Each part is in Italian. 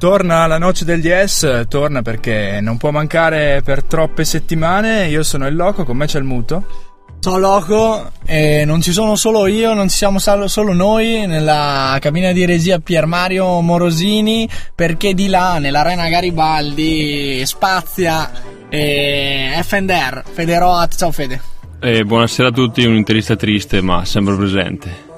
Torna la noce del DS, torna perché non può mancare per troppe settimane. Io sono il Loco, con me c'è il Muto. Sono Loco e non ci sono solo io, non ci siamo solo noi nella cabina di regia Pier Mario Morosini perché di là nell'arena Garibaldi spazia e FNR, Federoat, ciao Fede. Eh, buonasera a tutti, un'intervista triste ma sempre presente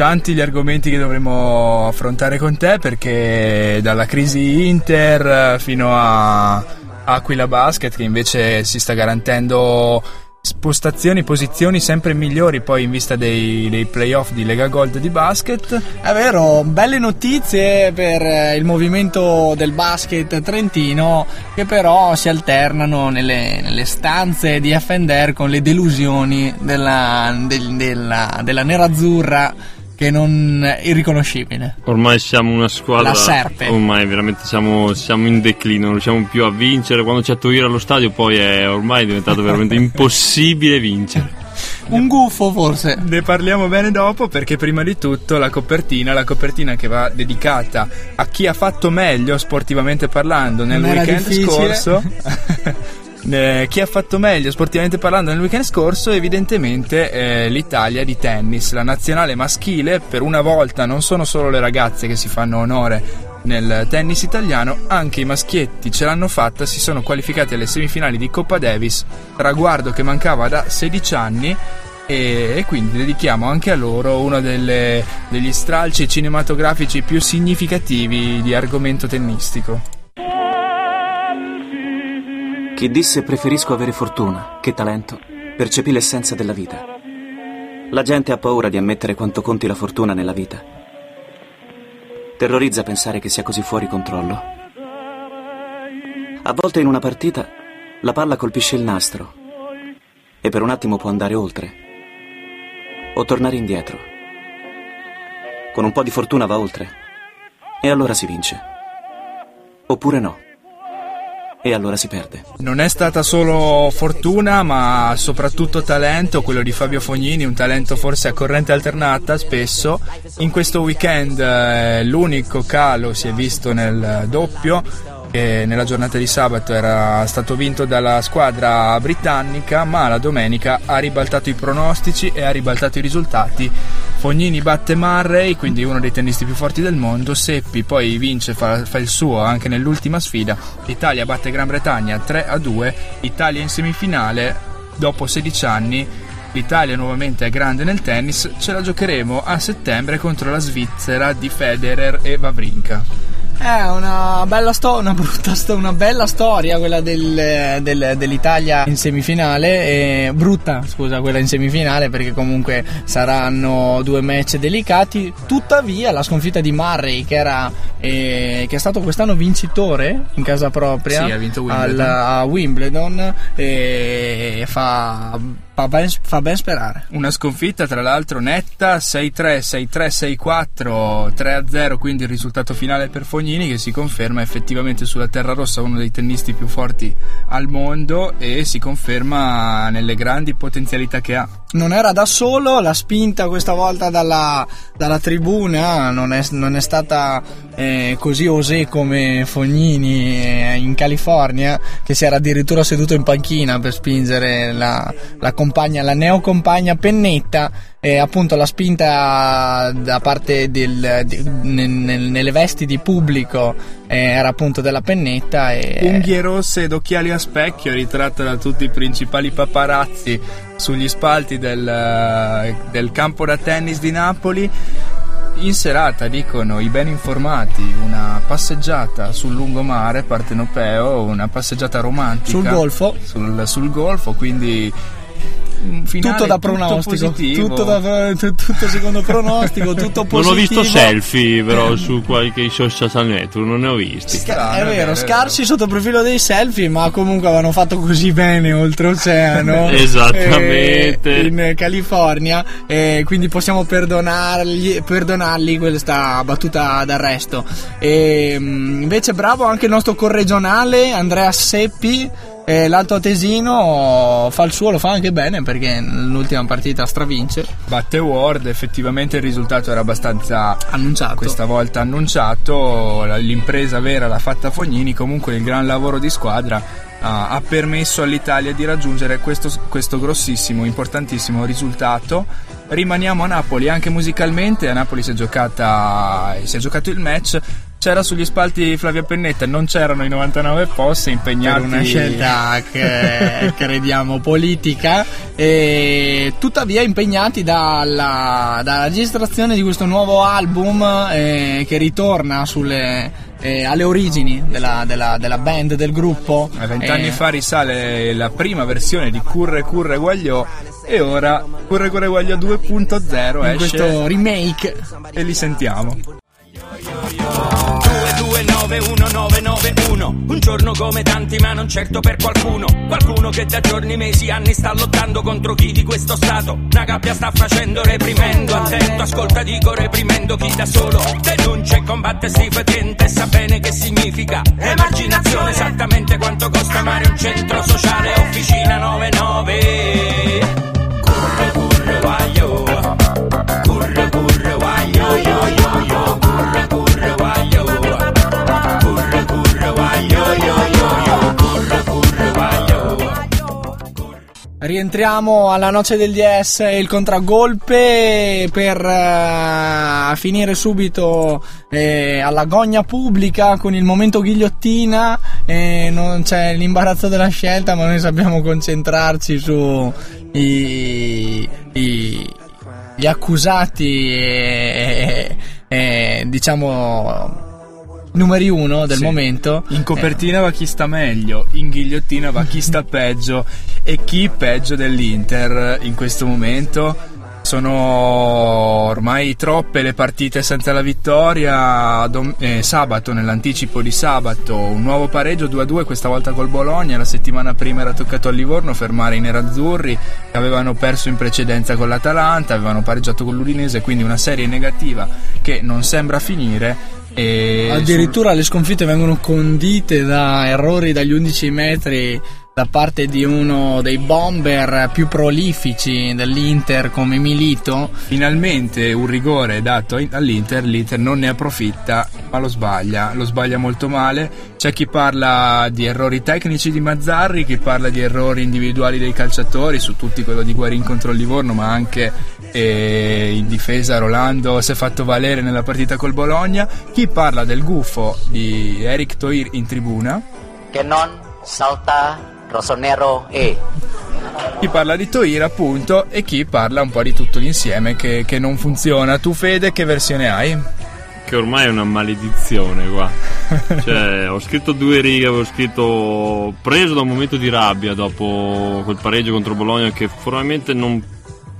tanti gli argomenti che dovremo affrontare con te perché dalla crisi Inter fino a Aquila Basket che invece si sta garantendo spostazioni, posizioni sempre migliori poi in vista dei, dei, playoff di Lega Gold di basket. È vero, belle notizie per eh, il movimento del basket trentino che però si alternano nelle, nelle stanze di Fender con le delusioni della, del, della, della nerazzurra che non è irriconoscibile. Ormai siamo una squadra. La serpe. Ormai veramente siamo, siamo in declino, non riusciamo più a vincere. Quando c'è Toira allo stadio, poi è ormai diventato veramente impossibile vincere. Un gufo forse. Ne parliamo bene dopo perché prima di tutto la copertina, la copertina che va dedicata a chi ha fatto meglio sportivamente parlando nel weekend difficile. scorso. Eh, chi ha fatto meglio sportivamente parlando nel weekend scorso evidentemente eh, l'Italia di tennis, la nazionale maschile, per una volta non sono solo le ragazze che si fanno onore nel tennis italiano, anche i maschietti ce l'hanno fatta, si sono qualificati alle semifinali di Coppa Davis, traguardo che mancava da 16 anni e, quindi dedichiamo anche a loro uno delle, degli stralci cinematografici più significativi di argomento tennistico. Chi disse preferisco avere fortuna che talento, percepì l'essenza della vita. La gente ha paura di ammettere quanto conti la fortuna nella vita. Terrorizza pensare che sia così fuori controllo. A volte in una partita la palla colpisce il nastro e per un attimo può andare oltre o tornare indietro. Con un po' di fortuna va oltre e allora si vince. Oppure no e allora si perde. Non è stata solo fortuna, ma soprattutto talento, quello di Fabio Fognini, un talento forse a corrente alternata spesso. In questo weekend eh, l'unico calo si è visto nel doppio che nella giornata di sabato era stato vinto dalla squadra britannica, ma la domenica ha ribaltato i pronostici e ha ribaltato i risultati. Fognini batte Murray, quindi uno dei tennisti più forti del mondo, Seppi poi vince, fa, fa il suo anche nell'ultima sfida, Italia batte Gran Bretagna 3 a 2, Italia in semifinale dopo 16 anni. L'Italia nuovamente è grande nel tennis, ce la giocheremo a settembre contro la Svizzera di Federer e Vavrinka. È una bella storia, una brutta sto- una bella storia quella del, del, dell'Italia in semifinale. E brutta, scusa, quella in semifinale perché comunque saranno due match delicati. Tuttavia, la sconfitta di Murray, che, era, eh, che è stato quest'anno vincitore in casa propria sì, al, a Wimbledon, eh, fa fa ben, fa ben, sperare. Una sconfitta tra l'altro netta 6-3, 6-3, 6-4, 3-0, quindi il risultato finale per Fognini che si conferma effettivamente sulla terra rossa uno dei tennisti più forti al mondo e si conferma nelle grandi potenzialità che ha. Non era da solo, la spinta questa volta dalla, dalla tribuna non è, non è stata eh, così osè come Fognini eh, in California, che si era addirittura seduto in panchina per spingere la, la compagna, la neocompagna Pennetta e appunto la spinta da parte del, di, nel, nelle vesti di pubblico eh, era appunto della pennetta e... unghie rosse ed occhiali a specchio ritratta da tutti i principali paparazzi sugli spalti del, del campo da tennis di Napoli in serata, dicono i ben informati, una passeggiata sul lungomare partenopeo, una passeggiata romantica. Sul golfo. Sul, sul golfo, quindi finale tutto da tutto pronostico, positivo. tutto, da, tu- tutto secondo pronostico, tutto positivo. Non ho visto selfie però su qualche social network, non ne ho visti. Sca- Strano, è è vero, vero, è scarsi sotto il profilo dei selfie, ma comunque avevano fatto così bene oltreoceano. Esattamente. eh, in California, e quindi possiamo perdonargli, perdonargli questa battuta d'arresto. E, mm, invece, bravo anche il nostro corregionale Andrea Seppi. Eh, l'alto atesino fa il suo, lo fa anche bene perché nell'ultima partita stravince. Batte Ward, effettivamente il risultato era abbastanza Annunciato. questa volta annunciato, l'impresa vera l'ha fatta Fognini, comunque il gran lavoro di squadra ah, ha permesso all'Italia di raggiungere questo, questo grossissimo, importantissimo risultato. Rimaniamo a Napoli anche musicalmente, a Napoli si è, giocata, si è giocato il match. C'era sugli spalti Flavia Pennetta, non c'erano i 99 posti impegnati per una scelta che crediamo politica. E tuttavia impegnati dalla, dalla registrazione di questo nuovo album eh, che ritorna sulle, eh, alle origini della, della- della band del gruppo. A Vent'anni Eh, fa risale la prima versione di Curre Curre Guagliò e ora Curre Curre Guagliò 2.0 in esce questo remake. e li sentiamo. 2291991 Un giorno come tanti ma non certo per qualcuno. Qualcuno che da giorni, mesi, anni sta lottando contro chi di questo stato. Una gabbia sta facendo reprimendo. Attento, ascolta dico reprimendo chi da solo. Denuncia e combatte sti fetiente Sa bene che significa emarginazione. Esattamente quanto costa amare un centro sociale. Officina 99 Curre curre guaglio Curre curre Rientriamo alla noce del DS e il contragolpe per eh, finire subito eh, alla gogna pubblica con il momento ghigliottina. eh, non c'è l'imbarazzo della scelta, ma noi sappiamo concentrarci su i- i- gli accusati e, e- e, diciamo numeri uno del Sì. momento. In copertina va chi sta meglio, in ghigliottina va chi sta peggio e chi peggio dell'Inter in questo momento. Sono ormai troppe le partite senza la vittoria. Dom- eh, sabato, nell'anticipo di sabato, un nuovo pareggio 2-2, questa volta col Bologna. La settimana prima era toccato al Livorno fermare i nerazzurri che avevano perso in precedenza con l'Atalanta, avevano pareggiato con l'Udinese, quindi una serie negativa che non sembra finire. E Addirittura le sconfitte vengono condite da errori dagli 11 metri da parte di uno dei bomber più prolifici dell'Inter come Milito. Finalmente un rigore dato in- all'Inter, l'Inter non ne approfitta, ma lo sbaglia, lo sbaglia molto male. C'è chi parla di errori tecnici di Mazzarri, chi parla di errori individuali dei calciatori, su tutti quello di Guarin contro il Livorno, ma anche eh, in difesa Rolando si è fatto valere nella partita col Bologna. Chi parla del gufo di Eric Toir in tribuna. che non salta Rossonero E. Chi parla di Toir appunto e chi parla un po' di tutto l'insieme che, che non funziona. Tu Fede che versione hai? Che ormai è una maledizione qua. Cioè, ho scritto due righe, avevo scritto preso da un momento di rabbia dopo quel pareggio contro Bologna che probabilmente non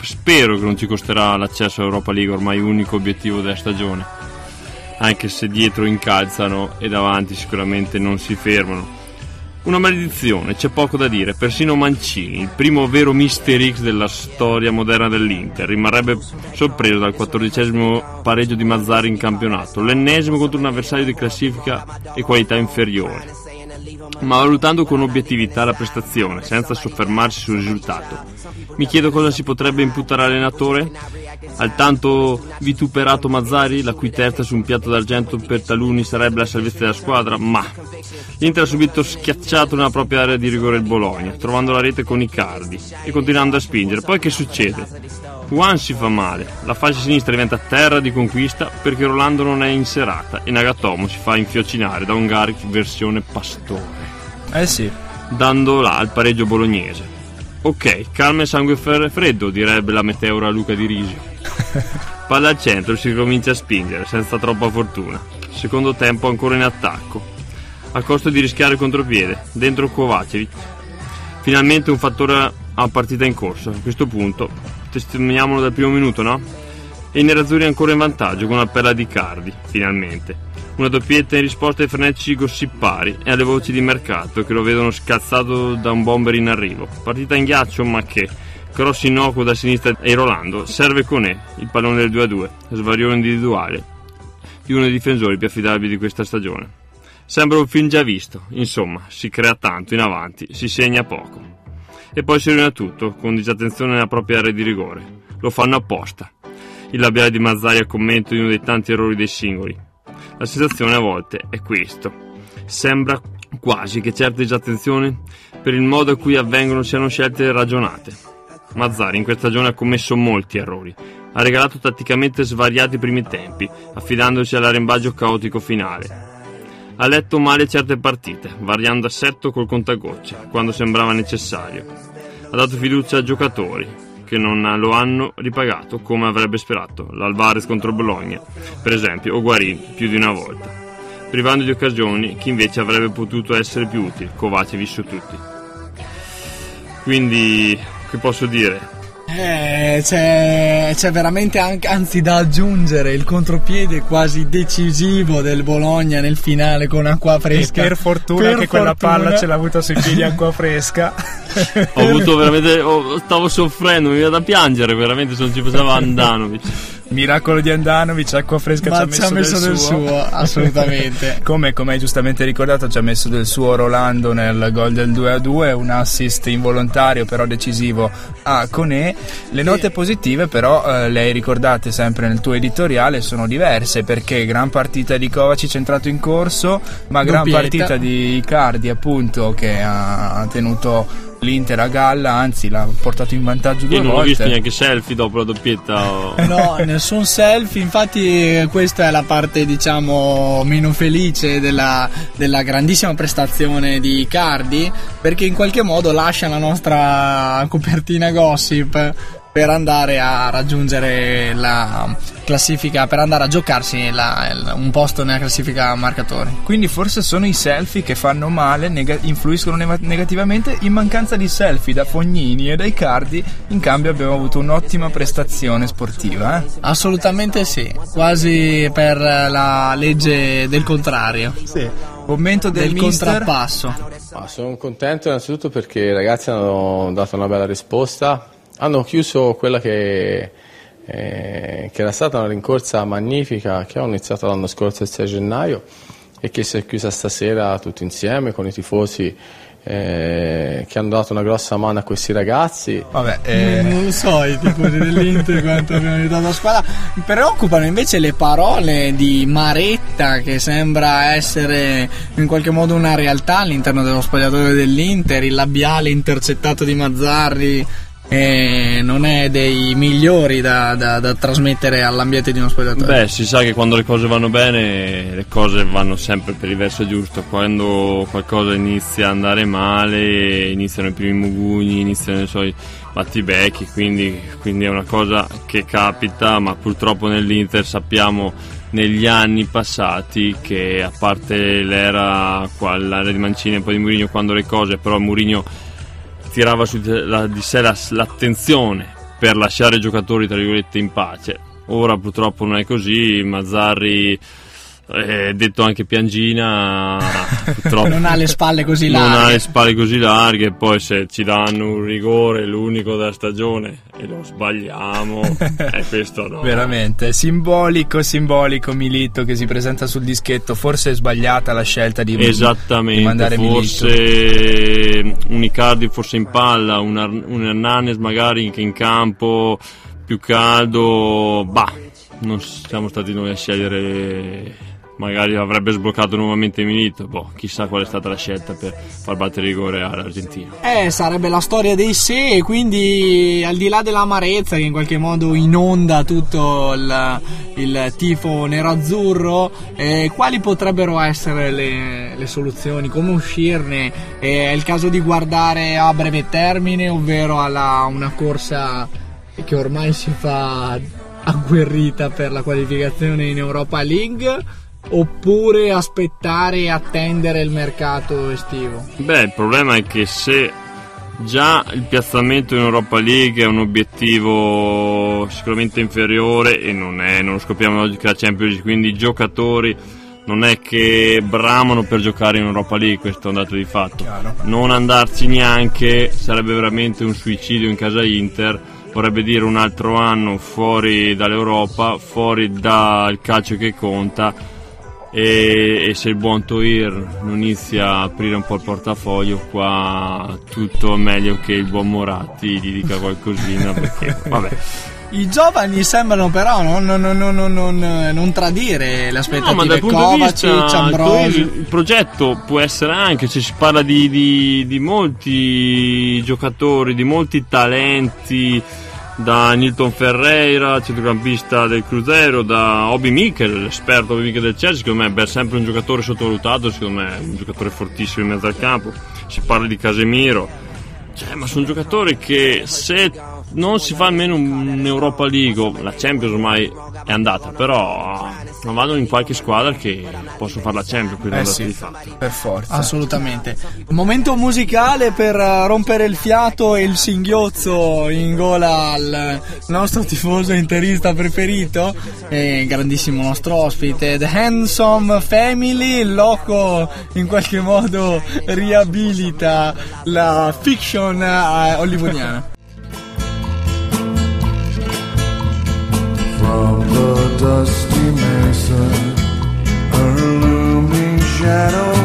spero che non ci costerà l'accesso all'Europa League, ormai unico obiettivo della stagione. Anche se dietro incalzano e davanti sicuramente non si fermano. Una maledizione, c'è poco da dire. Persino Mancini, il primo vero Mister X della storia moderna dell'Inter, rimarrebbe sorpreso dal quattordicesimo pareggio di Mazzari in campionato, l'ennesimo contro un avversario di classifica e qualità inferiore. Ma valutando con obiettività la prestazione, senza soffermarsi sul risultato, mi chiedo cosa si potrebbe imputare all'allenatore? Al tanto vituperato Mazzari, la cui terza su un piatto d'argento per taluni sarebbe la salvezza della squadra, ma l'Inter ha subito schiacciato nella propria area di rigore il Bologna, trovando la rete con Icardi e continuando a spingere. Poi che succede? Juan si fa male, la fascia sinistra diventa terra di conquista perché Rolando non è in serata e Nagatomo si fa infiocinare da un Garrick versione pastore Eh sì. dando là al pareggio bolognese. Ok, calma e sangue freddo, direbbe la meteora Luca di Risio. Palla al centro, si comincia a spingere, senza troppa fortuna. Secondo tempo ancora in attacco. A costo di rischiare il contropiede, dentro Kovacevic. Finalmente un fattore a partita in corsa. A questo punto testimoniamolo dal primo minuto, no? E i nerazzurri ancora in vantaggio con una perla di Cardi, finalmente. Una doppietta in risposta ai frenetici gossipari e alle voci di mercato che lo vedono scazzato da un bomber in arrivo. Partita in ghiaccio, ma che cross innocuo da sinistra e Rolando serve con E, il pallone del 2-2, svarione individuale di uno dei difensori più affidabili di questa stagione. Sembra un film già visto, insomma, si crea tanto in avanti, si segna poco. E poi si rovina tutto, con disattenzione nella propria area di rigore. Lo fanno apposta. Il labiale di Mazzari a commento di uno dei tanti errori dei singoli. La sensazione a volte è questo. Sembra quasi che certe disattenzioni per il modo in cui avvengono siano scelte ragionate. Mazzari in questa stagione ha commesso molti errori. Ha regalato tatticamente svariati primi tempi, affidandosi all'arrembaggio caotico finale. Ha letto male certe partite, variando assetto col contagocce, quando sembrava necessario. Ha dato fiducia a giocatori, che non lo hanno ripagato come avrebbe sperato, l'Alvarez contro Bologna, per esempio, o Guarin più di una volta, privando di occasioni chi invece avrebbe potuto essere più utile, Kovacevic su tutti. Quindi, che posso dire? Eh, c'è, c'è veramente anche, anzi da aggiungere il contropiede quasi decisivo del Bologna nel finale con acqua fresca. E per fortuna Per che quella fortuna. palla ce l'ha avuta sui piedi acqua fresca. Ho avuto veramente. oh, stavo soffrendo, mi viene da piangere veramente se non ci pensava Andanovic. Miracolo di Andanovic, acqua fresca Ma ci ha messo, del, suo. assolutamente. Come, come hai giustamente ricordato, ci ha messo del suo Rolando nel gol del 2-2, un assist involontario però decisivo a Conè. Le note positive però eh, le hai ricordate sempre nel tuo editoriale, sono diverse perché gran partita di Kovacic entrato in corso, ma gran Doppietta. partita di Icardi appunto che ha tenuto l'Inter a galla, anzi l'ha portato in vantaggio due Io non ho volte. visto neanche selfie dopo la doppietta. oh. No, nessun selfie, infatti questa è la parte diciamo meno felice della, della grandissima prestazione di Cardi perché in qualche modo lascia la nostra copertina gossip per andare a raggiungere la classifica, per andare a giocarsi la- un posto nella classifica marcatori. Quindi forse sono i selfie che fanno male, nega- influiscono neva- negativamente. In mancanza di selfie da Fognini e dai Cardi, in cambio abbiamo avuto un'ottima prestazione sportiva. eh. Assolutamente sì, quasi per la legge del contrario, Commento del, del contrappasso. Ma sono contento innanzitutto perché i ragazzi hanno dato una bella risposta, hanno chiuso quella che, eh, che era stata una rincorsa magnifica che ho iniziato l'anno scorso il 6 gennaio e che si è chiusa stasera tutti insieme con i tifosi eh, che hanno dato una grossa mano a questi ragazzi. Vabbè, eh, Non lo so i tifosi dell'Inter quanto abbiamo aiutato la squadra. Mi preoccupano invece le parole di Maretta che sembra essere in qualche modo una realtà all'interno dello spogliatoio dell'Inter, il labiale intercettato di Mazzarri eh, non è dei migliori da, da- da trasmettere all'ambiente di uno spogliatoio. Beh, si sa che quando le cose vanno bene, le cose vanno sempre per il verso giusto. Quando qualcosa inizia ad andare male, iniziano i primi mugugni, iniziano i suoi battibecchi, quindi, quindi è una cosa che capita, ma purtroppo nell'Inter sappiamo negli anni passati che a parte l'era, l'era di Mancini e poi di Mourinho, quando le cose però Mourinho tirava su di sé la- l'attenzione per lasciare i giocatori tra virgolette in pace. Ora purtroppo non è così, Mazzarri eh, detto anche Piangina purtroppo Non ha le spalle così non larghe. ha le spalle così larghe poi se ci danno un rigore l'unico della stagione e lo sbagliamo e questo no veramente simbolico, simbolico Milito che si presenta sul dischetto. Forse è sbagliata la scelta di, di Esattamente, mandare Milito. forse un Icardi forse in palla, un, Ar- un Hernanes magari che in campo più caldo, bah, non siamo stati noi a scegliere, magari avrebbe sbloccato nuovamente Milito, boh, chissà qual è stata la scelta per far battere rigore all'Argentino. Eh, sarebbe la storia dei e quindi al di là dell'amarezza che in qualche modo inonda tutto il, il tifo nero-azzurro, eh, quali potrebbero essere le, le soluzioni? Come uscirne? Eh, è il caso di guardare a breve termine, ovvero alla una corsa che ormai si fa agguerrita per la qualificazione in Europa League? Oppure aspettare e attendere il mercato estivo? Beh, il problema è che se già il piazzamento in Europa League è un obiettivo sicuramente inferiore e non, è, non lo scopriamo oggi che la Champions League, quindi i giocatori non è che bramano per giocare in Europa League, questo è un dato di fatto. Chiaro. Non andarci neanche sarebbe veramente un suicidio in casa Inter, vorrebbe dire un altro anno fuori dall'Europa, fuori dal calcio che conta e, e se il buon Toir non inizia a aprire un po' il portafoglio qua tutto è meglio che il buon Moratti gli dica qualcosina perché vabbè I giovani sembrano però non, non- non- non- non- non tradire le No, ma dal punto di Kovacic, vista Ambrosi. il, il progetto può essere anche, cioè si parla di, di- di molti giocatori, di molti talenti, da Nilton Ferreira, centrocampista del Cruzeiro, da Obi Mikel, l'esperto Obi Mikel del Chelsea, secondo me è sempre un giocatore sottovalutato, secondo me è un giocatore fortissimo in mezzo al campo, si parla di Casemiro, cioè, ma sono giocatori che se non si fa almeno un'Europa League, la Champions ormai è andata, però non vanno in qualche squadra che posso fare la Champions, quindi Eh sì, di fatto. per forza. Assolutamente. Momento musicale per eh, rompere il fiato e il singhiozzo in gola al nostro tifoso interista preferito, e grandissimo nostro ospite, The Handsome Family. Il loco in qualche modo riabilita la fiction eh, hollywoodiana. The dusty mesa, her looming shadow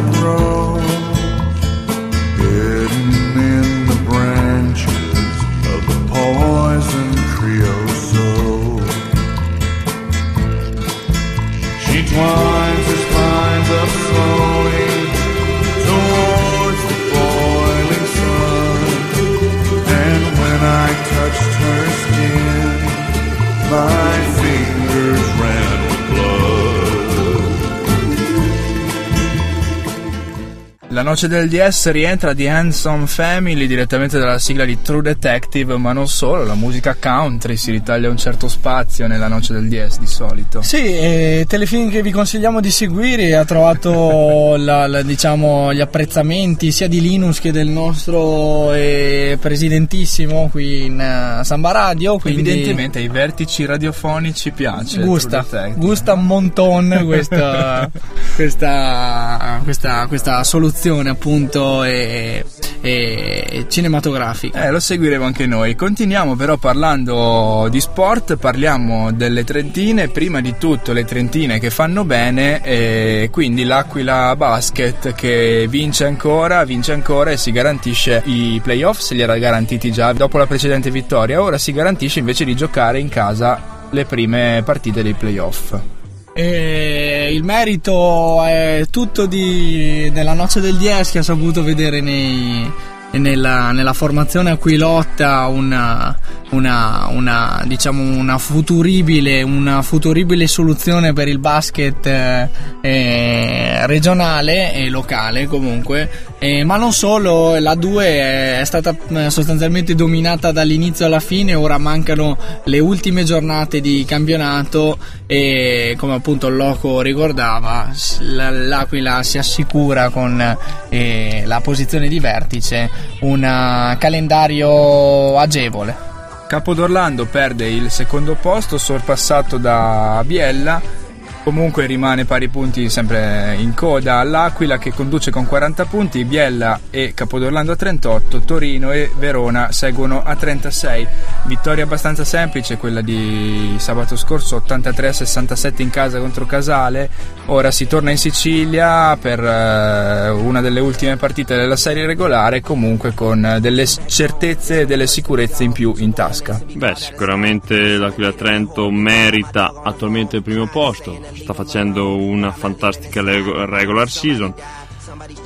noce del DS rientra di Handsome Family direttamente dalla sigla di True Detective, ma non solo, la musica country si ritaglia un certo spazio nella noce del DS di solito. Sì, e telefilm che vi consigliamo di seguire ha trovato la- la- diciamo, gli apprezzamenti sia di Linus che del nostro eh, presidentissimo qui in eh, Samba Radio. Quindi Evidentemente ai vertici radiofonici piace. gusta, gusta un monton questa, questa, questa, questa soluzione appunto e, e cinematografica. Eh, lo seguiremo anche noi. Continuiamo però parlando di sport, parliamo delle Trentine, prima di tutto le Trentine che fanno bene e quindi l'Aquila Basket che vince ancora, vince ancora e si garantisce i playoff, se li era garantiti già dopo la precedente vittoria, ora si garantisce invece di giocare in casa le prime partite dei playoff. E il merito è tutto di, della noce del 10 che ha saputo vedere nei, nella, nella formazione aquilotta una, una, una, diciamo una, futuribile, una futuribile soluzione per il basket eh, eh, regionale e locale comunque eh, ma non solo la 2 è stata eh, sostanzialmente dominata dall'inizio alla fine ora mancano le ultime giornate di campionato e come appunto il Loco ricordava l'Aquila si assicura con eh, la posizione di vertice un eh, calendario agevole Capodorlando perde il secondo posto, sorpassato da Biella. Comunque rimane pari punti sempre in coda all'Aquila che conduce con 40 punti, Biella e Capodorlando a 38, Torino e Verona seguono a 36. Vittoria abbastanza semplice quella di sabato scorso 83 a 67 in casa contro Casale. Ora si torna in Sicilia per eh, una delle ultime partite della serie regolare, comunque con eh, delle certezze e delle sicurezze in più in tasca. Beh, sicuramente l'Aquila Trento merita attualmente il primo posto, sta facendo una fantastica regular season.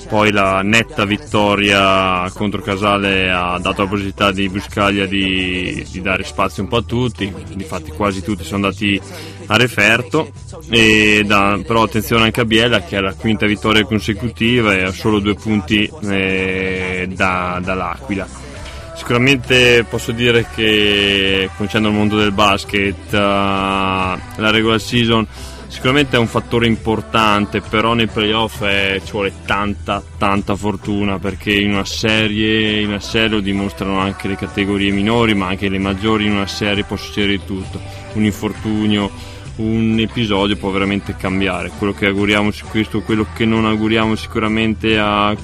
Poi la netta vittoria contro Casale ha dato la possibilità di Buscaglia di, di dare spazio un po' a tutti, infatti quasi tutti sono andati a referto, da- però attenzione anche a Biella che è la quinta vittoria consecutiva e ha solo due punti eh, da- dall'Aquila. Sicuramente posso dire che conoscendo il mondo del basket, eh, la regular season sicuramente è un fattore importante, però nei playoff è, ci vuole tanta, tanta fortuna perché in una serie, in una serie lo dimostrano anche le categorie minori, ma anche le maggiori, in una serie può succedere di tutto. Un infortunio, un episodio può veramente cambiare. Quello che auguriamo su questo, quello che non auguriamo sicuramente a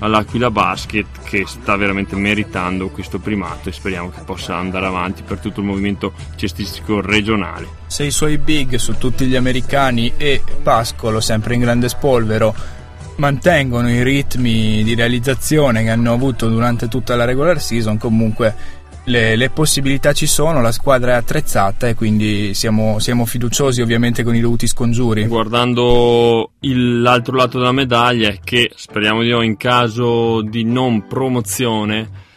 all'Aquila Basket che sta veramente meritando questo primato e speriamo che possa andare avanti per tutto il movimento cestistico regionale. Se i suoi big su tutti gli americani e Pascolo sempre in grande spolvero mantengono i ritmi di realizzazione che hanno avuto durante tutta la regular season comunque le, le, possibilità ci sono, la squadra è attrezzata e quindi siamo, siamo fiduciosi ovviamente con i dovuti scongiuri. Guardando il, l'altro lato della medaglia è che speriamo di no in caso di non promozione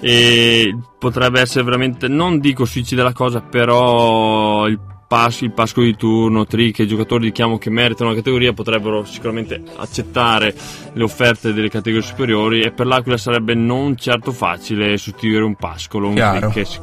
e potrebbe essere veramente, non dico suicida la cosa, però il Pasco, il Pasco di turno, Trick e giocatori di chiamo che meritano la categoria potrebbero sicuramente accettare le offerte delle categorie superiori e per l'Aquila sarebbe non certo facile sostituire un Pascolo, un Chiaro. Trick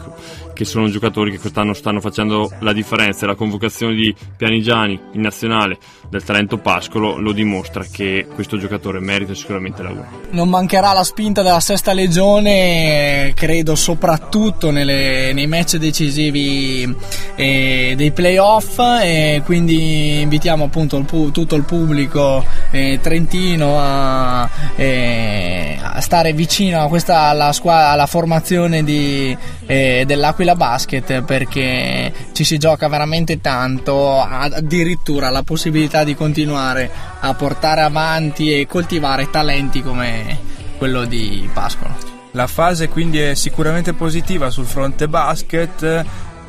che sono giocatori che quest'anno stanno facendo la differenza. La convocazione di Pianigiani in nazionale del talento Pascolo lo dimostra che questo giocatore merita sicuramente la 1. Non mancherà la spinta della sesta legione, credo soprattutto nelle, nei match decisivi eh, dei playoff e quindi invitiamo appunto il, tutto il pubblico eh, trentino a, eh, stare vicino a questa alla, squadra, alla formazione di, eh, dell'Aquila Basket perché ci si gioca veramente tanto, addirittura la possibilità di continuare a portare avanti e coltivare talenti come quello di Pascolo. La fase quindi è sicuramente positiva sul fronte basket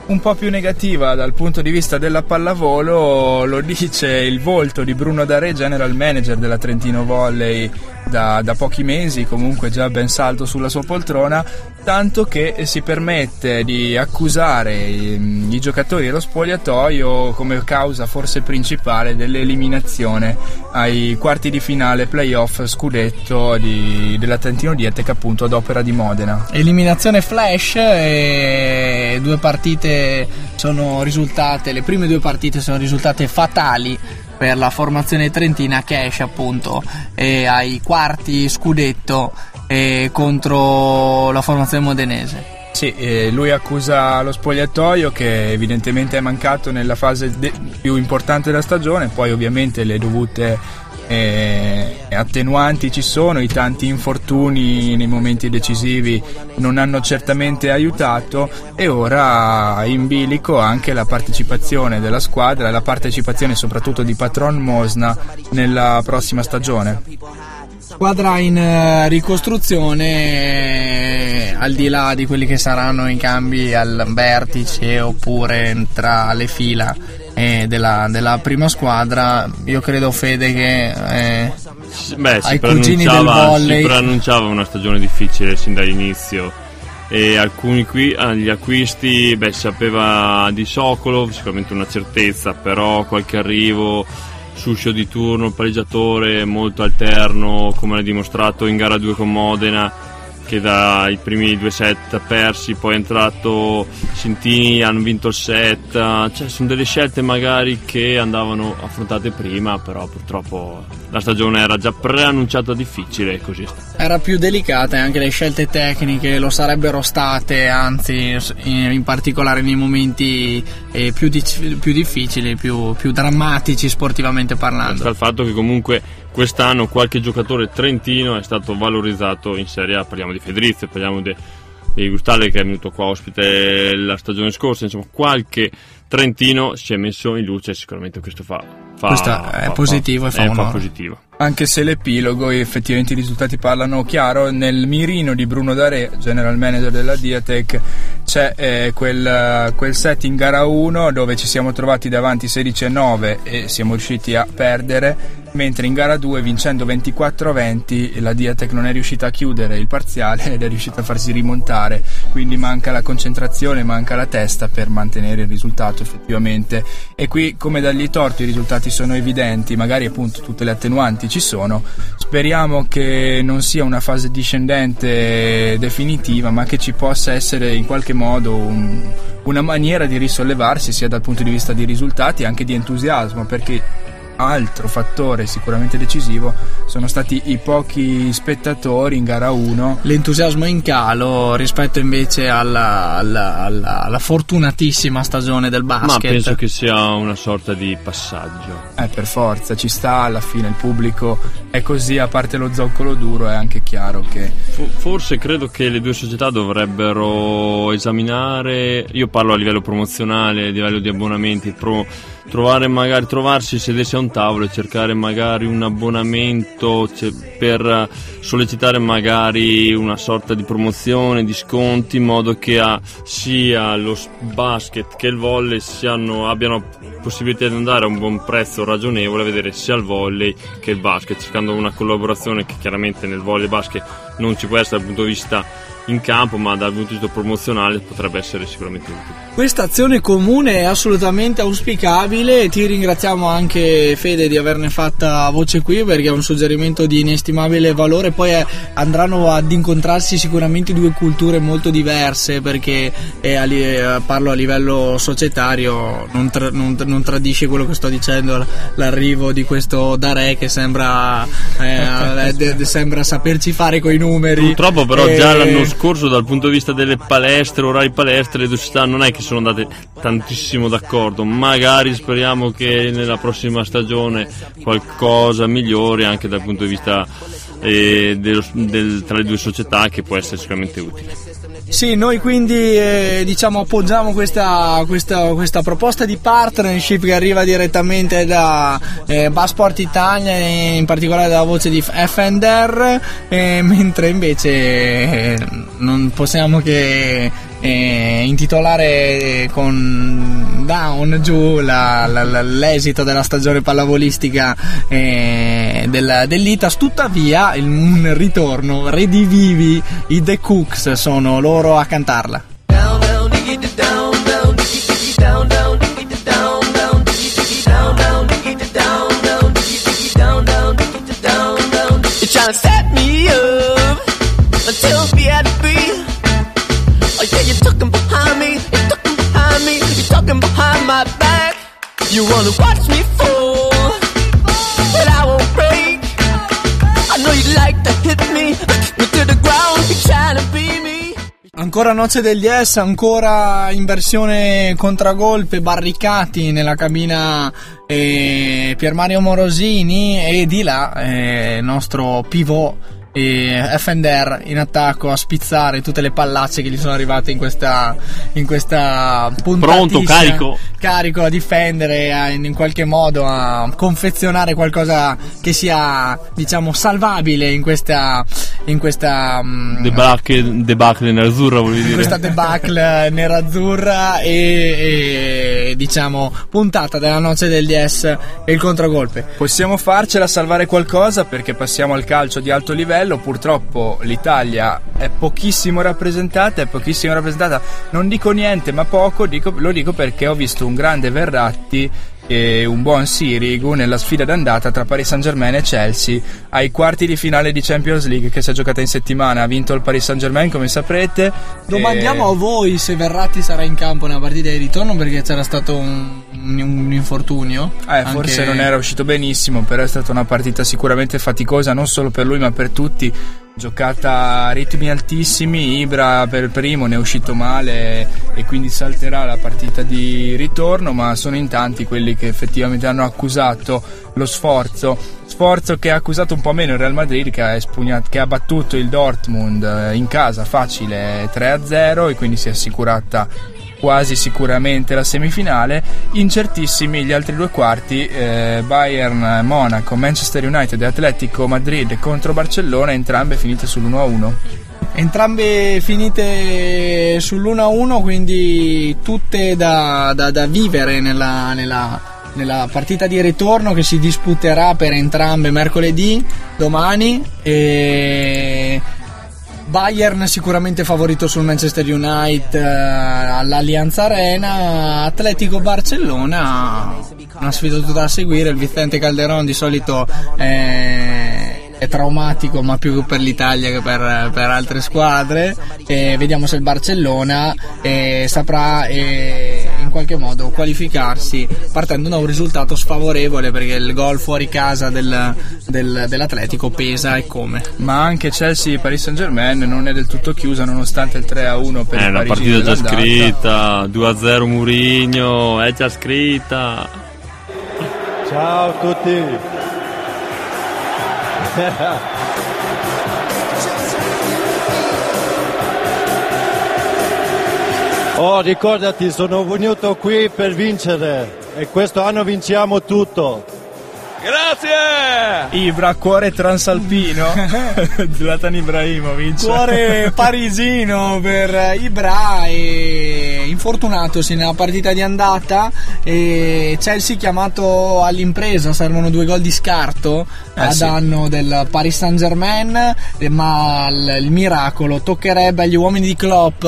un po' più negativa dal punto di vista della pallavolo lo dice il volto di Bruno Dare, general manager della Trentino Volley da, da, pochi mesi, comunque già ben saldo sulla sua poltrona, tanto che si permette di accusare i, i giocatori dello spogliatoio come causa forse principale dell'eliminazione ai quarti di finale playoff scudetto di, della Trentino Dietec appunto ad opera di Modena. Eliminazione flash e due partite sono risultate, le prime due partite sono risultate fatali per la formazione trentina che esce appunto eh, ai quarti scudetto eh, contro la formazione modenese. Sì, eh, lui accusa lo spogliatoio che evidentemente è mancato nella fase de- più importante della stagione, poi ovviamente le dovute eh, attenuanti ci sono, i tanti infortuni nei momenti decisivi non hanno certamente aiutato e ora in bilico anche la partecipazione della squadra e la partecipazione soprattutto di Patron Mosna nella prossima stagione. Squadra in uh, ricostruzione, eh, al di là di quelli che saranno i cambi al vertice oppure tra le fila eh, della, della, prima squadra, io credo Fede che eh, Beh, ai cugini del volley si preannunciava una stagione difficile sin dall'inizio. E alcuni qui, agli acquisti beh, si sapeva di Sokolov, sicuramente una certezza, però qualche arrivo Suscio di turno, pareggiatore molto alterno come l'ha dimostrato in gara 2 con Modena che dai primi due set persi poi è entrato Sintini hanno vinto il set. Cioè sono delle scelte magari che andavano affrontate prima però purtroppo la stagione era già preannunciata difficile e così è stato. Era più delicata e anche le scelte tecniche lo sarebbero state anzi in particolare nei momenti eh, più, difficili più, più drammatici sportivamente parlando. Sta il fatto che comunque quest'anno qualche giocatore trentino è stato valorizzato in Serie A, parliamo di Fedrizio, parliamo di, di Gustale che è venuto qua ospite la stagione scorsa, insomma qualche trentino si è messo in luce sicuramente questo fa, fa questo è fa, positivo fa, e fa, fa positivo. Anche se l'epilogo e effettivamente i risultati parlano chiaro nel mirino di Bruno Dare general manager della Diatec c'è eh, quel, quel set in gara 1 dove ci siamo trovati davanti 16 9 e siamo riusciti a perdere mentre in gara 2 vincendo 24-20 la Diatec non è riuscita a chiudere il parziale ed è riuscita a farsi rimontare, quindi manca la concentrazione, manca la testa per mantenere il risultato effettivamente. E qui come dagli torti i risultati sono evidenti, magari appunto tutte le attenuanti ci sono, speriamo che non sia una fase discendente definitiva ma che ci possa essere in qualche modo un, una maniera di risollevarsi sia dal punto di vista di risultati anche di entusiasmo perché altro fattore sicuramente decisivo sono stati i pochi spettatori in gara 1 L'entusiasmo in calo rispetto invece alla, alla- alla- alla fortunatissima stagione del Ma basket. penso che sia una sorta di passaggio. eh per forza ci sta alla fine il pubblico è così a parte lo zoccolo duro è anche chiaro che Fo- Forse credo che le due società dovrebbero esaminare, io parlo a livello promozionale, a livello di abbonamenti, pro- trovare magari, trovarsi, sedersi a un tavolo e cercare magari un abbonamento ce- per sollecitare magari una sorta di promozione, di sconti, in modo che a- sia lo basket che il volley siano- abbiano possibilità di andare a un buon prezzo ragionevole a vedere sia il volley che il basket, cercando una collaborazione che chiaramente nel volley basket non ci può essere dal punto di vista in campo, ma dal punto di vista promozionale potrebbe essere sicuramente utile. Questa azione comune è assolutamente auspicabile. Ti ringraziamo anche Fede di averne fatta voce qui perché è un suggerimento di inestimabile valore. Poi eh, andranno ad incontrarsi sicuramente due culture molto diverse perché eh, a li- eh, parlo a livello societario, non, tra- non- non tradisce quello che sto dicendo l'arrivo di questo Dare che sembra, eh, de- de- sembra saperci fare coi numeri. Purtroppo però Eh, già l'anno scorso dal punto di vista delle palestre, orari palestre, le due città non è che sono andate tantissimo d'accordo, magari speriamo che nella prossima stagione qualcosa migliori anche dal punto di vista eh, dello- del- tra le due società che può essere sicuramente utile. Sì, noi quindi eh, diciamo appoggiamo questa, questa, questa proposta di partnership che arriva direttamente da eh, Basport Italia in particolare dalla voce di FNDR, eh, mentre invece eh, non possiamo che eh, intitolare con down giù la- la- la- l'esito della stagione pallavolistica eh, del- dell'Itas. Tuttavia, il, un ritorno, redivivi i The Cooks sono loro a cantarla. You're talking behind me, you're talking behind me, you're talking behind my back. You wanna watch me fall, but I won't break. I know you like to hit me, me to the ground, you're trying to be me. Ancora Noce degli S, ancora in versione contragolpe, barricati nella cabina eh, Pier Mario Morosini e di là eh, il nostro pivot e Fender in attacco a spizzare tutte le pallacce che gli sono arrivate in questa in questa Pronto, carico. carico a difendere a- in, in qualche modo a confezionare qualcosa che sia diciamo salvabile in questa in questa mm, Debacle, debacle nerazzurra volevi dire? questa debacle nerazzurra e, e, diciamo puntata della noce del DS e il contragolpe. Possiamo farcela salvare qualcosa perché passiamo al calcio di alto livello. Purtroppo l'Italia è pochissimo rappresentata, è pochissimo rappresentata. Non dico niente, ma poco, dico- lo dico perché ho visto un grande Verratti e un buon Sirigu nella sfida d'andata tra Paris Saint Germain e Chelsea ai quarti di finale di Champions League che si è giocata in settimana. Ha vinto il Paris Saint Germain, come saprete. Domandiamo E- a voi se Verratti sarà in campo nella partita di ritorno perché c'era stato un, un infortunio. Eh, forse Anche- non era uscito benissimo, però è stata una partita sicuramente faticosa, non solo per lui ma per tutti. Giocata a ritmi altissimi, Ibra per primo ne è uscito male e quindi salterà la partita di ritorno, ma sono in tanti quelli che effettivamente hanno accusato lo sforzo. Sforzo che ha accusato un po' meno il Real Madrid che ha, espugnato- che ha battuto il Dortmund eh, in casa facile 3-0 e quindi si è assicurata quasi sicuramente la semifinale. Incertissimi gli altri due quarti, eh, Bayern, Monaco, Manchester United e Atletico Madrid contro Barcellona, entrambe finite sull'1-1. Entrambe finite sull'1-1, quindi tutte da, da- da vivere nella, nella- nella partita di ritorno che si disputerà per entrambe mercoledì, domani. E Bayern sicuramente favorito sul Manchester United eh, all'Allianza Arena, Atletico Barcellona, una sfida tutta da seguire, il Vicente Calderon di solito è, è traumatico ma più per l'Italia che per, per altre squadre e vediamo se il Barcellona eh, saprà eh, in qualche modo qualificarsi partendo da un risultato sfavorevole perché il gol fuori casa del, del- dell'Atletico pesa e come. Ma anche Chelsea e Paris Saint Germain non è del tutto chiusa nonostante il 3-1 per È i una parigini partita già dell'andata. scritta, 2-0 Murigno, è già scritta. Ciao a tutti. Oh, ricordati, sono venuto qui per vincere e questo anno vinciamo tutto. Grazie! Ibra, cuore transalpino. Zlatan Ibrahimovic. Cuore parisino per Ibra e infortunatosi nella partita di andata e Chelsea chiamato all'impresa servono due gol di scarto a sì. danno del Paris Saint Germain ma il, il miracolo toccherebbe agli uomini di Klopp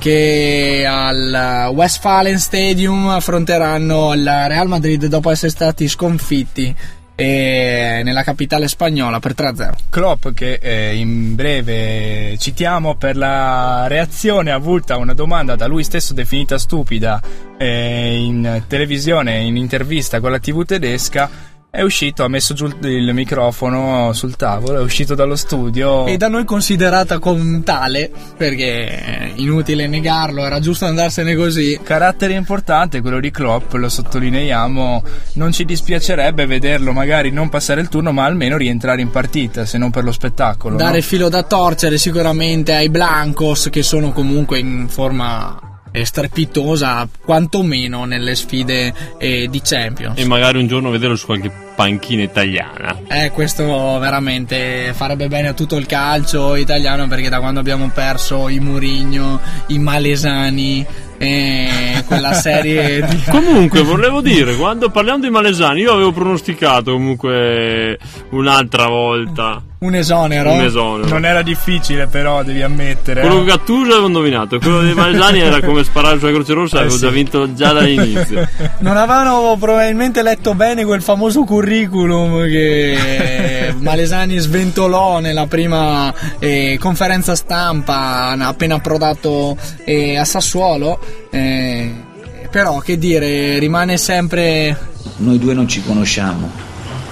che al Westfalen Stadium affronteranno il Real Madrid dopo essere stati sconfitti eh, nella capitale spagnola per 3-0 Klopp che eh, in breve citiamo per la reazione avuta a una domanda da lui stesso definita stupida eh, in televisione, in intervista con la tv tedesca, è uscito, ha messo giù il microfono sul tavolo, è uscito dallo studio. e da noi considerata come tale perché è inutile negarlo era giusto andarsene così Carattere importante quello di Klopp, lo sottolineiamo, non ci dispiacerebbe vederlo magari non passare il turno ma almeno rientrare in partita, se non per lo spettacolo. no? dare filo da torcere sicuramente ai Blancos che sono comunque in forma strepitosa quantomeno nelle sfide eh, di Champions E magari un giorno vederlo su qualche panchina italiana. Eh, questo veramente farebbe bene a tutto il calcio italiano perché da quando abbiamo perso i Murigno, i Malesani, e quella serie di... Comunque, volevo dire, quando parliamo di Malesani, io avevo pronosticato comunque un'altra volta un esonero. un esonero. Non era difficile però, devi ammettere. Quello eh. che Gattuso avevo indovinato, quello di Malesani era come sparare sulla Croce Rossa, avevo sì. già vinto già dall'inizio. Non avevano probabilmente letto bene quel famoso curriculum che Malesani sventolò nella prima eh, conferenza stampa appena approdato eh, a Sassuolo. eh, però che dire, rimane sempre Noi due non ci conosciamo,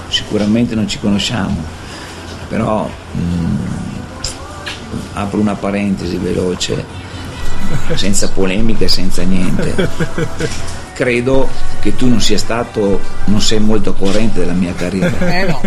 sicuramente non ci conosciamo, però mm, apro una parentesi veloce, senza polemiche, senza niente. Credo che tu non sia stato, non sei molto corrente della mia carriera. Eh no,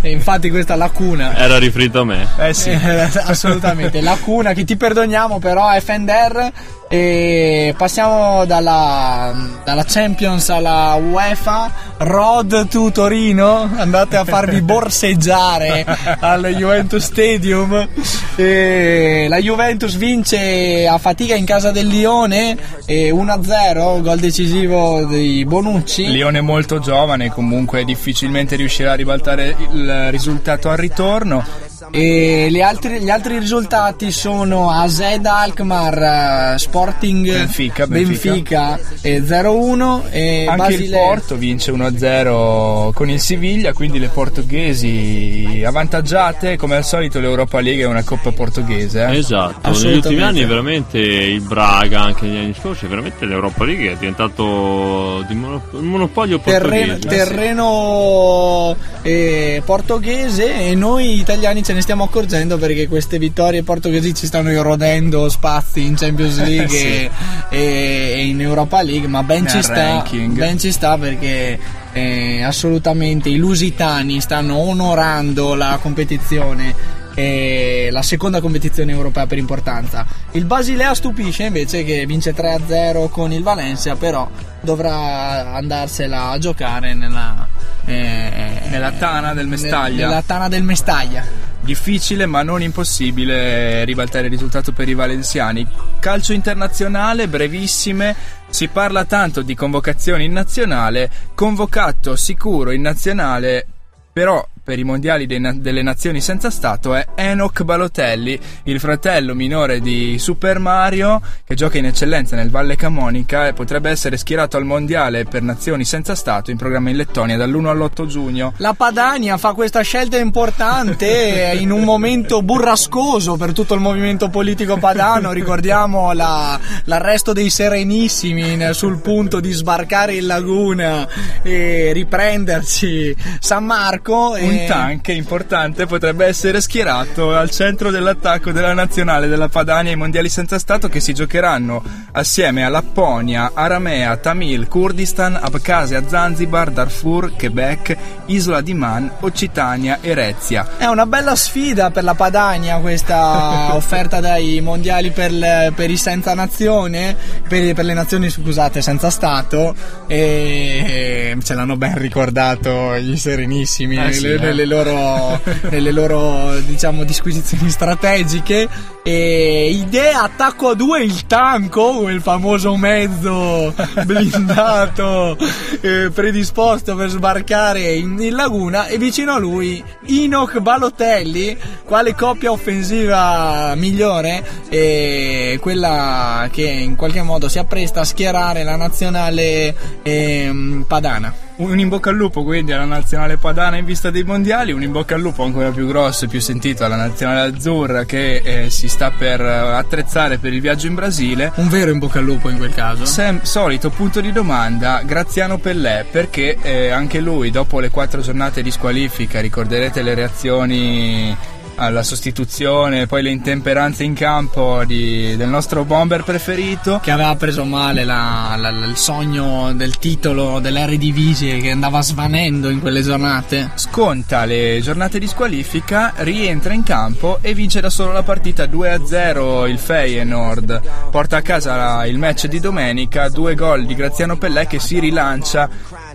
e infatti questa lacuna. Era riferito a me. Eh sì. Eh, assolutamente, lacuna che ti perdoniamo però Fender e passiamo dalla, dalla Champions alla UEFA. Road to Torino andate a farvi borseggiare al Juventus Stadium. E la Juventus vince a fatica in casa del Lione e 1-0 gol decisivo di Bonucci. Lione molto giovane, comunque difficilmente riuscirà a ribaltare il risultato al ritorno. E gli altri, gli altri risultati sono AZ Alkmaar eh, Sporting Benfica, Benfica, eh, 0-1 e Anche il Basilea Porto vince 1-0 con il Siviglia, quindi le portoghesi avvantaggiate. Come al solito l'Europa League è una coppa portoghese. eh. Esatto, negli ultimi anni veramente il Braga, anche negli anni scorsi, veramente l'Europa League è diventato di mono- un monopolio terreno, portoghese. terreno eh, portoghese e noi italiani ce ne stiamo accorgendo perché queste vittorie portoghesi ci stanno erodendo spazi in Champions League Sì. e, e- in Europa League ma ben Nel ci sta ben ci sta perché eh, assolutamente i lusitani stanno onorando la competizione e la seconda competizione europea per importanza. Il Basilea stupisce invece che vince 3-0 con il Valencia, però dovrà andarsela a giocare nella, eh, Nella tana del Mestaglia. Nella tana del Mestaglia. Difficile ma non impossibile ribaltare il risultato per i valenziani. Calcio internazionale, brevissime. Si parla tanto di convocazioni in nazionale, convocato sicuro in nazionale, però per i mondiali na- delle nazioni senza Stato è Enoch Balotelli, il fratello minore di Super Mario, che gioca in eccellenza nel Valle Camonica e potrebbe essere schierato al mondiale per nazioni senza Stato in programma in Lettonia dall'1 all'8 giugno. La Padania fa questa scelta importante in un momento burrascoso per tutto il movimento politico padano. Ricordiamo la- l'arresto dei Serenissimi sul punto di sbarcare in laguna e riprenderci San Marco. E Un tank importante potrebbe essere schierato al centro dell'attacco della nazionale della Padania ai mondiali senza Stato che si giocheranno assieme a Lapponia, Aramea, Tamil, Kurdistan, Abkhazia, Zanzibar, Darfur, Quebec, Isola di Man, Occitania e Rezia. È una bella sfida per la Padania questa offerta dai mondiali per, le- per i senza nazione, per, per le nazioni scusate senza Stato e ce l'hanno ben ricordato gli Serenissimi Eh sì, nelle, eh. Nelle loro, nelle loro diciamo disquisizioni strategiche. E idea attacco a due il tanco quel famoso mezzo blindato eh, predisposto per sbarcare in, in laguna e vicino a lui Inoch Balotelli quale coppia offensiva migliore e quella che in qualche modo si appresta a schierare la nazionale ehm, padana Un in bocca al lupo quindi alla nazionale padana in vista dei mondiali, un in bocca al lupo ancora più grosso e più sentito alla nazionale azzurra che eh, si sta per eh, attrezzare per il viaggio in Brasile. un vero in bocca al lupo in quel caso Sem- solito punto di domanda, Graziano Pellè, perché eh, anche lui dopo le quattro giornate di squalifica, ricorderete le reazioni alla sostituzione, poi le intemperanze in campo di- del nostro bomber preferito. che aveva preso male la- la- il sogno del titolo dell'Eredivisie che andava svanendo in quelle giornate Sconta le giornate di squalifica, rientra in campo e vince da solo la partita 2-0 il Feyenoord. Porta a casa il match di domenica, due gol di Graziano Pellè che si rilancia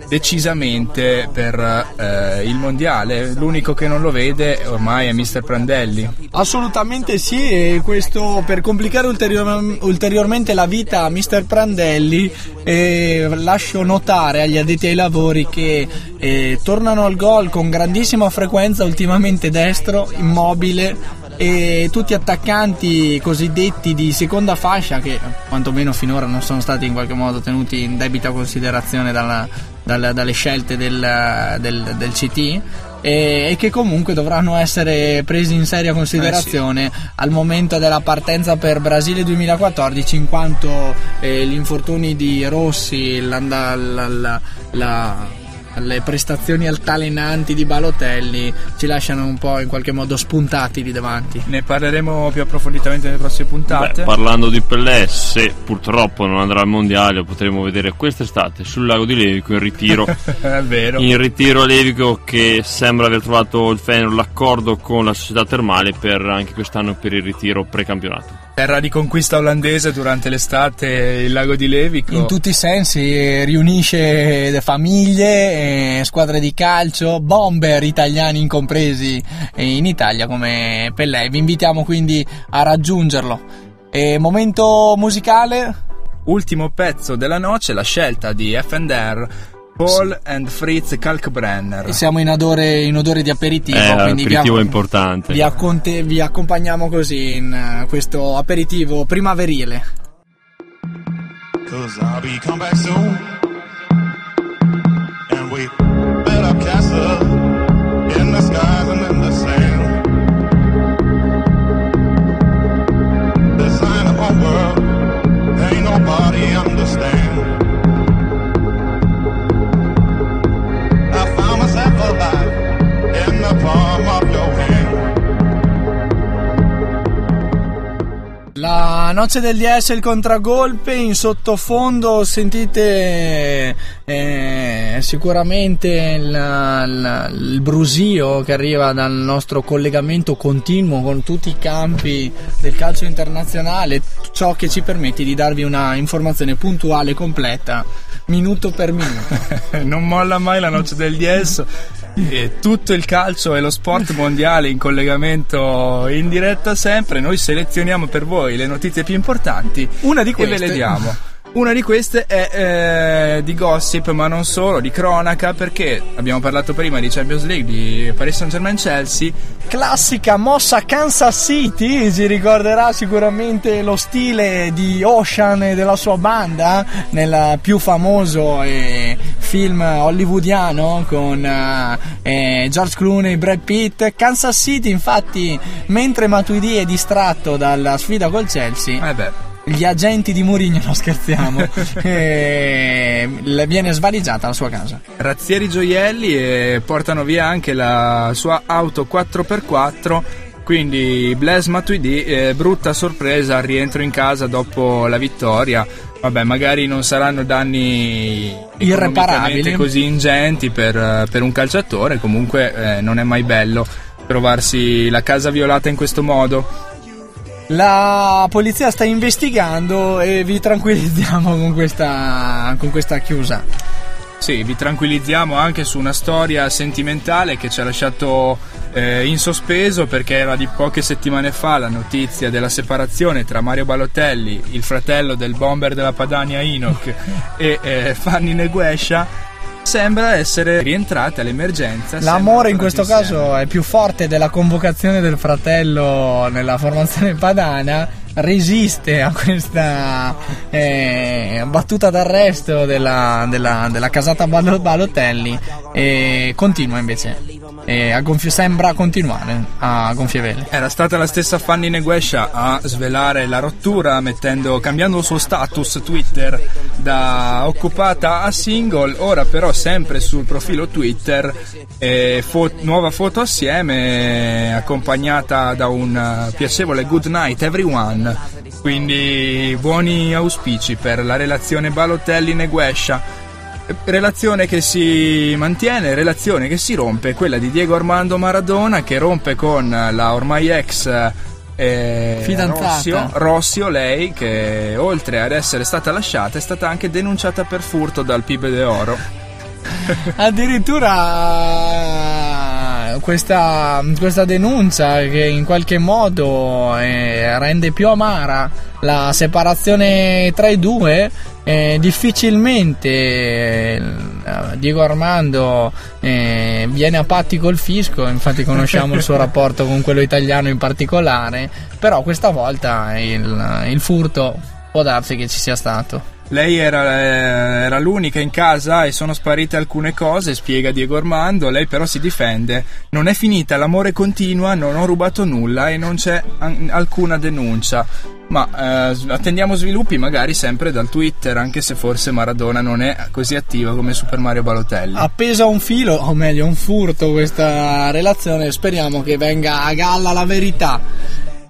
decisamente per eh, il mondiale. L'unico che non lo vede ormai è Mister Prandelli. Assolutamente sì, e questo per complicare ulterior- ulteriormente la vita a Mr. Prandelli eh, lascio notare agli addetti ai lavori che eh, tornano al gol con grandissima frequenza ultimamente destro, immobile e tutti attaccanti cosiddetti di seconda fascia che quantomeno finora non sono stati in qualche modo tenuti in debita considerazione dalla- dalla- dalle scelte del, del- del CT e, che comunque dovranno essere presi in seria considerazione al momento della partenza per Brasile 2014 in quanto eh, gli infortuni di Rossi, la- la- la- le prestazioni altalenanti di Balotelli ci lasciano un po' in qualche modo spuntati lì davanti. Ne parleremo più approfonditamente nelle prossime puntate. Beh, parlando di Pellè, se purtroppo non andrà al mondiale, lo potremo vedere quest'estate sul lago di Levico in ritiro. è vero. in ritiro a Levico che sembra aver trovato il Feyenoord l'accordo con la società termale per anche quest'anno per il ritiro precampionato. Terra di conquista olandese durante l'estate, il lago di Levico. In tutti i sensi eh, riunisce famiglie, eh, squadre di calcio, bomber italiani incompresi eh, in Italia come Pellè. Vi invitiamo quindi a raggiungerlo. E momento musicale? Ultimo pezzo della noce, la scelta di F&R, Paul and Fritz Kalkbrenner. E siamo in odore, in odore di aperitivo, Eh, quindi vi, l'aperitivo è ac- importante. vi acconte- vi accompagniamo così in eh, questo aperitivo primaverile. Cause I'll be come back soon. And we build up castle in the skies and in the sand. Design of a world ain't nobody understand. La noce del DS il contragolpe in sottofondo sentite eh, sicuramente il, il- il brusio che arriva dal nostro collegamento continuo con tutti i campi del calcio internazionale, ciò che ci permette di darvi una informazione puntuale e completa minuto per minuto. non molla mai la noce del DS. E tutto il calcio e lo sport mondiale in collegamento in diretta sempre. Noi selezioniamo per voi le notizie più importanti Una di e ve queste. le diamo. Una di queste è eh, di gossip, ma non solo, di cronaca, perché abbiamo parlato prima di Champions League, di Paris Saint Germain Chelsea. Classica mossa Kansas City, si ricorderà sicuramente lo stile di Ocean e della sua banda nel più famoso eh, film hollywoodiano con eh, George Clooney e Brad Pitt. Kansas City, infatti, mentre Matuidi è distratto dalla sfida col Chelsea, eh gli agenti di Mourinho, non scherziamo, e viene svaligiata la sua casa. Razzieri gioielli e portano via anche la sua auto 4x4. Quindi Blaise Matuidi, eh, brutta sorpresa al rientro in casa dopo la vittoria. Vabbè, magari non saranno danni irreparabili così ingenti per, per un calciatore, comunque eh, non è mai bello trovarsi la casa violata in questo modo. La polizia sta investigando e vi tranquillizziamo con questa, con questa chiusa. Sì, vi tranquillizziamo anche su una storia sentimentale che ci ha lasciato eh, in sospeso perché era di poche settimane fa la notizia della separazione tra Mario Balotelli, il fratello del bomber della Padania Inoc, e eh, Fanny Neguescia sembra essere rientrata all'emergenza. L'amore in questo caso è più forte della convocazione del fratello nella formazione padana. Resiste a questa eh, battuta d'arresto della, della, della casata Balotelli e continua invece e gonfie, sembra continuare a gonfie vele. Era stata la stessa Fanny Neguescia a svelare la rottura mettendo, cambiando il suo status Twitter da occupata a single, ora però sempre sul profilo Twitter eh, fo- nuova foto assieme accompagnata da un piacevole good night everyone. Quindi buoni auspici per la relazione Balotelli-Neguescia relazione che si mantiene, relazione che si rompe, quella di Diego Armando Maradona che rompe con la ormai ex eh, fidanzata Rossio, Rossio, lei che oltre ad essere stata lasciata è stata anche denunciata per furto dal Pibe de Oro. Addirittura questa, questa, denuncia che in qualche modo eh, rende più amara la separazione tra i due eh, difficilmente eh, Diego Armando eh, viene a patti col fisco, infatti conosciamo il suo rapporto con quello italiano in particolare, però questa volta il, il furto può darsi che ci sia stato. Lei era, eh, era, l'unica in casa e sono sparite alcune cose, spiega Diego Armando. Lei però si difende. Non è finita, l'amore continua, non ho rubato nulla e non c'è an- alcuna denuncia. Ma eh, attendiamo sviluppi magari sempre dal Twitter, anche se forse Maradona non è così attiva come Super Mario Balotelli. Appesa un filo, o meglio un furto questa relazione, speriamo che venga a galla la verità.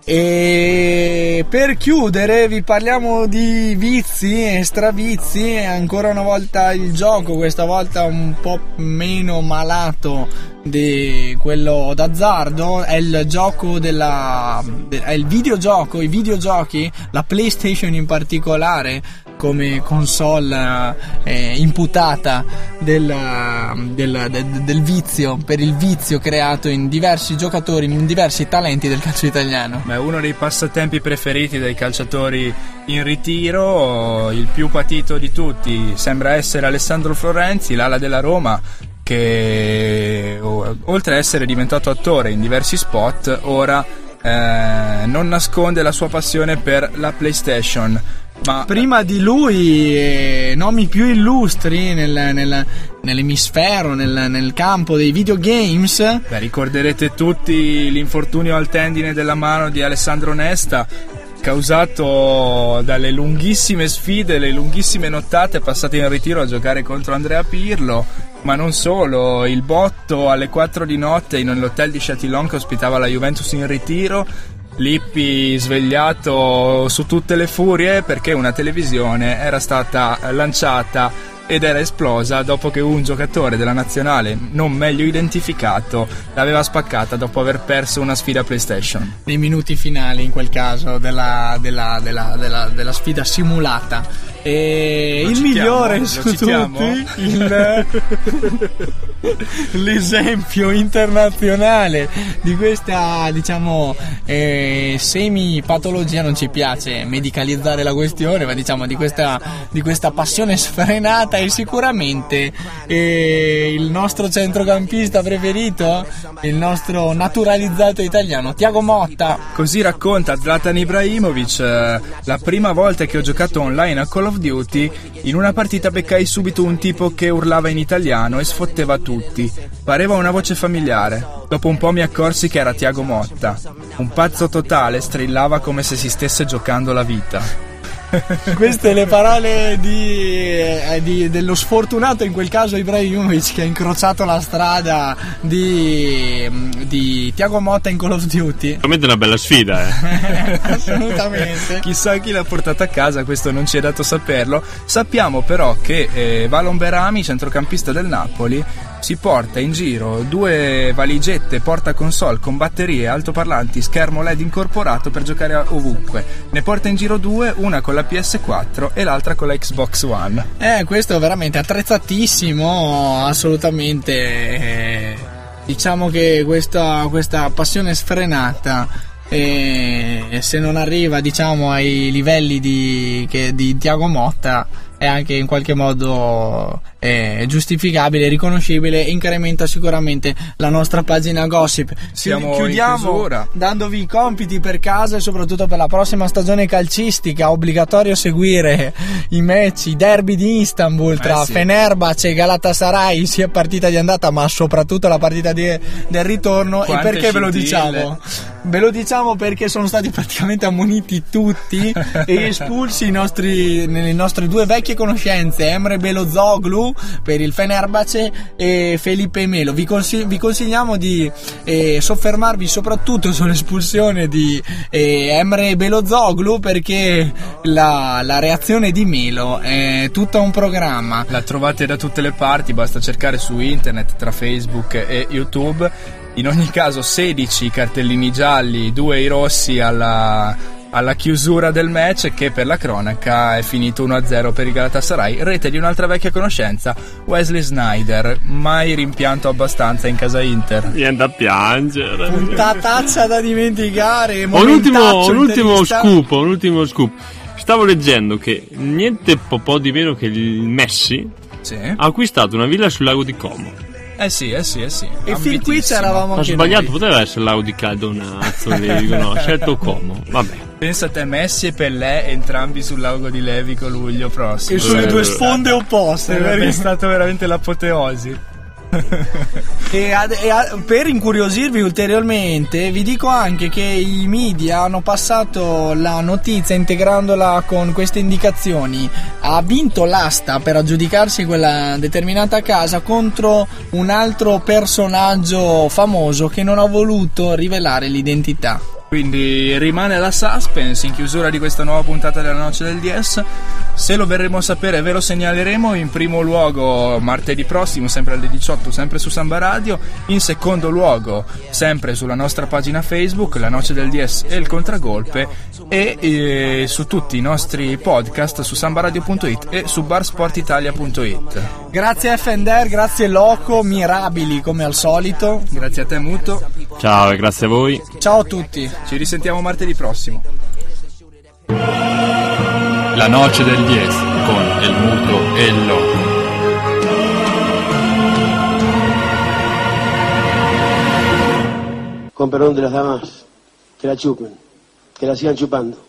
E per chiudere vi parliamo di vizi e stravizi, ancora una volta il gioco, questa volta un po' meno malato di quello d'azzardo, è il gioco della è il videogioco, i videogiochi, la PlayStation in particolare come console eh, imputata del, del, del, del, vizio, per il vizio creato in diversi giocatori, in diversi talenti del calcio italiano. Beh, uno dei passatempi preferiti dai calciatori in ritiro, il più patito di tutti, sembra essere Alessandro Florenzi, l'ala della Roma, che oltre ad essere diventato attore in diversi spot, ora eh, non nasconde la sua passione per la PlayStation ma prima di lui eh, nomi più illustri nel, nel, nell'emisfero, nel, nel, campo dei videogames. Beh, ricorderete tutti l'infortunio al tendine della mano di Alessandro Nesta causato dalle lunghissime sfide, le lunghissime nottate passate in ritiro a giocare contro Andrea Pirlo, ma non solo, il botto alle 4 di notte in l'hotel di Chatillon che ospitava la Juventus in ritiro Lippi svegliato su tutte le furie perché una televisione era stata lanciata ed era esplosa dopo che un giocatore della nazionale non meglio identificato l'aveva spaccata dopo aver perso una sfida PlayStation. Nei minuti finali, in quel caso, della, della- della- della- della sfida simulata. E Lo il citiamo? migliore su tutti, il- l'esempio internazionale di questa, diciamo, eh, semi-patologia. Non ci piace medicalizzare la questione, ma diciamo di questa, di questa passione sfrenata e sicuramente eh, il nostro centrocampista preferito, il nostro naturalizzato italiano, Tiago Motta. Così racconta Zlatan Ibrahimovic, eh, la prima volta che ho giocato online a Call of Duty, in una partita beccai subito un tipo che urlava in italiano e sfotteva tutti. Pareva una voce familiare. Dopo un po' mi accorsi che era Tiago Motta. Un pazzo totale strillava come se si stesse giocando la vita. Queste le parole di, eh, di- dello sfortunato, in quel caso Ibrahimovic, che ha incrociato la strada di, di Tiago Motta in Call of Duty. Veramente una bella sfida, eh. Assolutamente. Chissà chi l'ha portata a casa, questo non ci è dato saperlo. Sappiamo però che eh, Valon Berami, centrocampista del Napoli, si porta in giro due valigette porta console con batterie, altoparlanti, schermo LED incorporato per giocare ovunque. Ne porta in giro due, una con la PS4 e l'altra con la Xbox One. Eh, questo è veramente attrezzatissimo, assolutamente. eh, diciamo che questa, questa passione sfrenata, eh, se non arriva diciamo ai livelli di, che- di Tiago Motta, è anche in qualche modo eh, giustificabile, riconoscibile e incrementa sicuramente la nostra pagina gossip. Siamo Chiudiamo dandovi i compiti per casa e soprattutto per la prossima stagione calcistica. Obbligatorio seguire i match, i derby di Istanbul tra Eh sì. Fenerbahce e Galatasaray, sia partita di andata ma soprattutto la partita di- del ritorno. Quante e perché ve lo scintille. diciamo? Ve lo diciamo perché sono stati praticamente ammoniti tutti e espulsi i nostri, nelle nostre due vecchie conoscenze, Emre Belozoglu per il Fenerbahce e Felipe Melo. Vi, consi- vi consigliamo di eh, soffermarvi soprattutto sull'espulsione di eh, Emre Belozoglu perché la, la reazione di Melo è tutta un programma. La trovate da tutte le parti, basta cercare su internet tra Facebook e YouTube. In ogni caso 16 cartellini gialli, 2 i rossi alla, alla chiusura del match che per la cronaca è finito 1-0 per il Galatasaray. Rete di un'altra vecchia conoscenza, Wesley Snyder, mai rimpianto abbastanza in casa Inter. Viene da piangere. Puntataccia da dimenticare. Ho un ultimo, un ultimo scoop, un ultimo scoop. Stavo leggendo che niente po', po' di meno che il Messi Sì. ha acquistato una villa sul lago di Como. Eh sì, eh sì, eh sì. E fin qui c'eravamo Ho sbagliato, noi. poteva essere il lago di Cadonazzo, lì, dico, no, ho scelto Como. Vabbè. Pensa a te, Messi e Pellè entrambi sul lago di Levico luglio prossimo. E sulle Eh, due sponde opposte. Sarebbe vero? stato veramente l'apoteosi. E, ad- e a- per incuriosirvi ulteriormente, vi dico anche che i media hanno passato la notizia integrandola con queste indicazioni. Ha vinto l'asta per aggiudicarsi quella determinata casa contro un altro personaggio famoso che non ha voluto rivelare l'identità. Quindi rimane la suspense in chiusura di questa nuova puntata della Noce del DS. Se lo verremo a sapere ve lo segnaleremo in primo luogo martedì prossimo, sempre alle 18, sempre su Samba Radio. In secondo luogo, sempre sulla nostra pagina Facebook, La Noce del DS e il Contragolpe. E eh, su tutti i nostri podcast su sambaradio.it e su barsportitalia.it. Grazie FNDR, grazie Loco, mirabili come al solito. Grazie a te Muto, Ciao e grazie a voi. Ciao a tutti. ci risentiamo martedì prossimo. La noce del 10 con el muto e il loco. Con perdón de las damas, que la chupen, que la sigan chupando.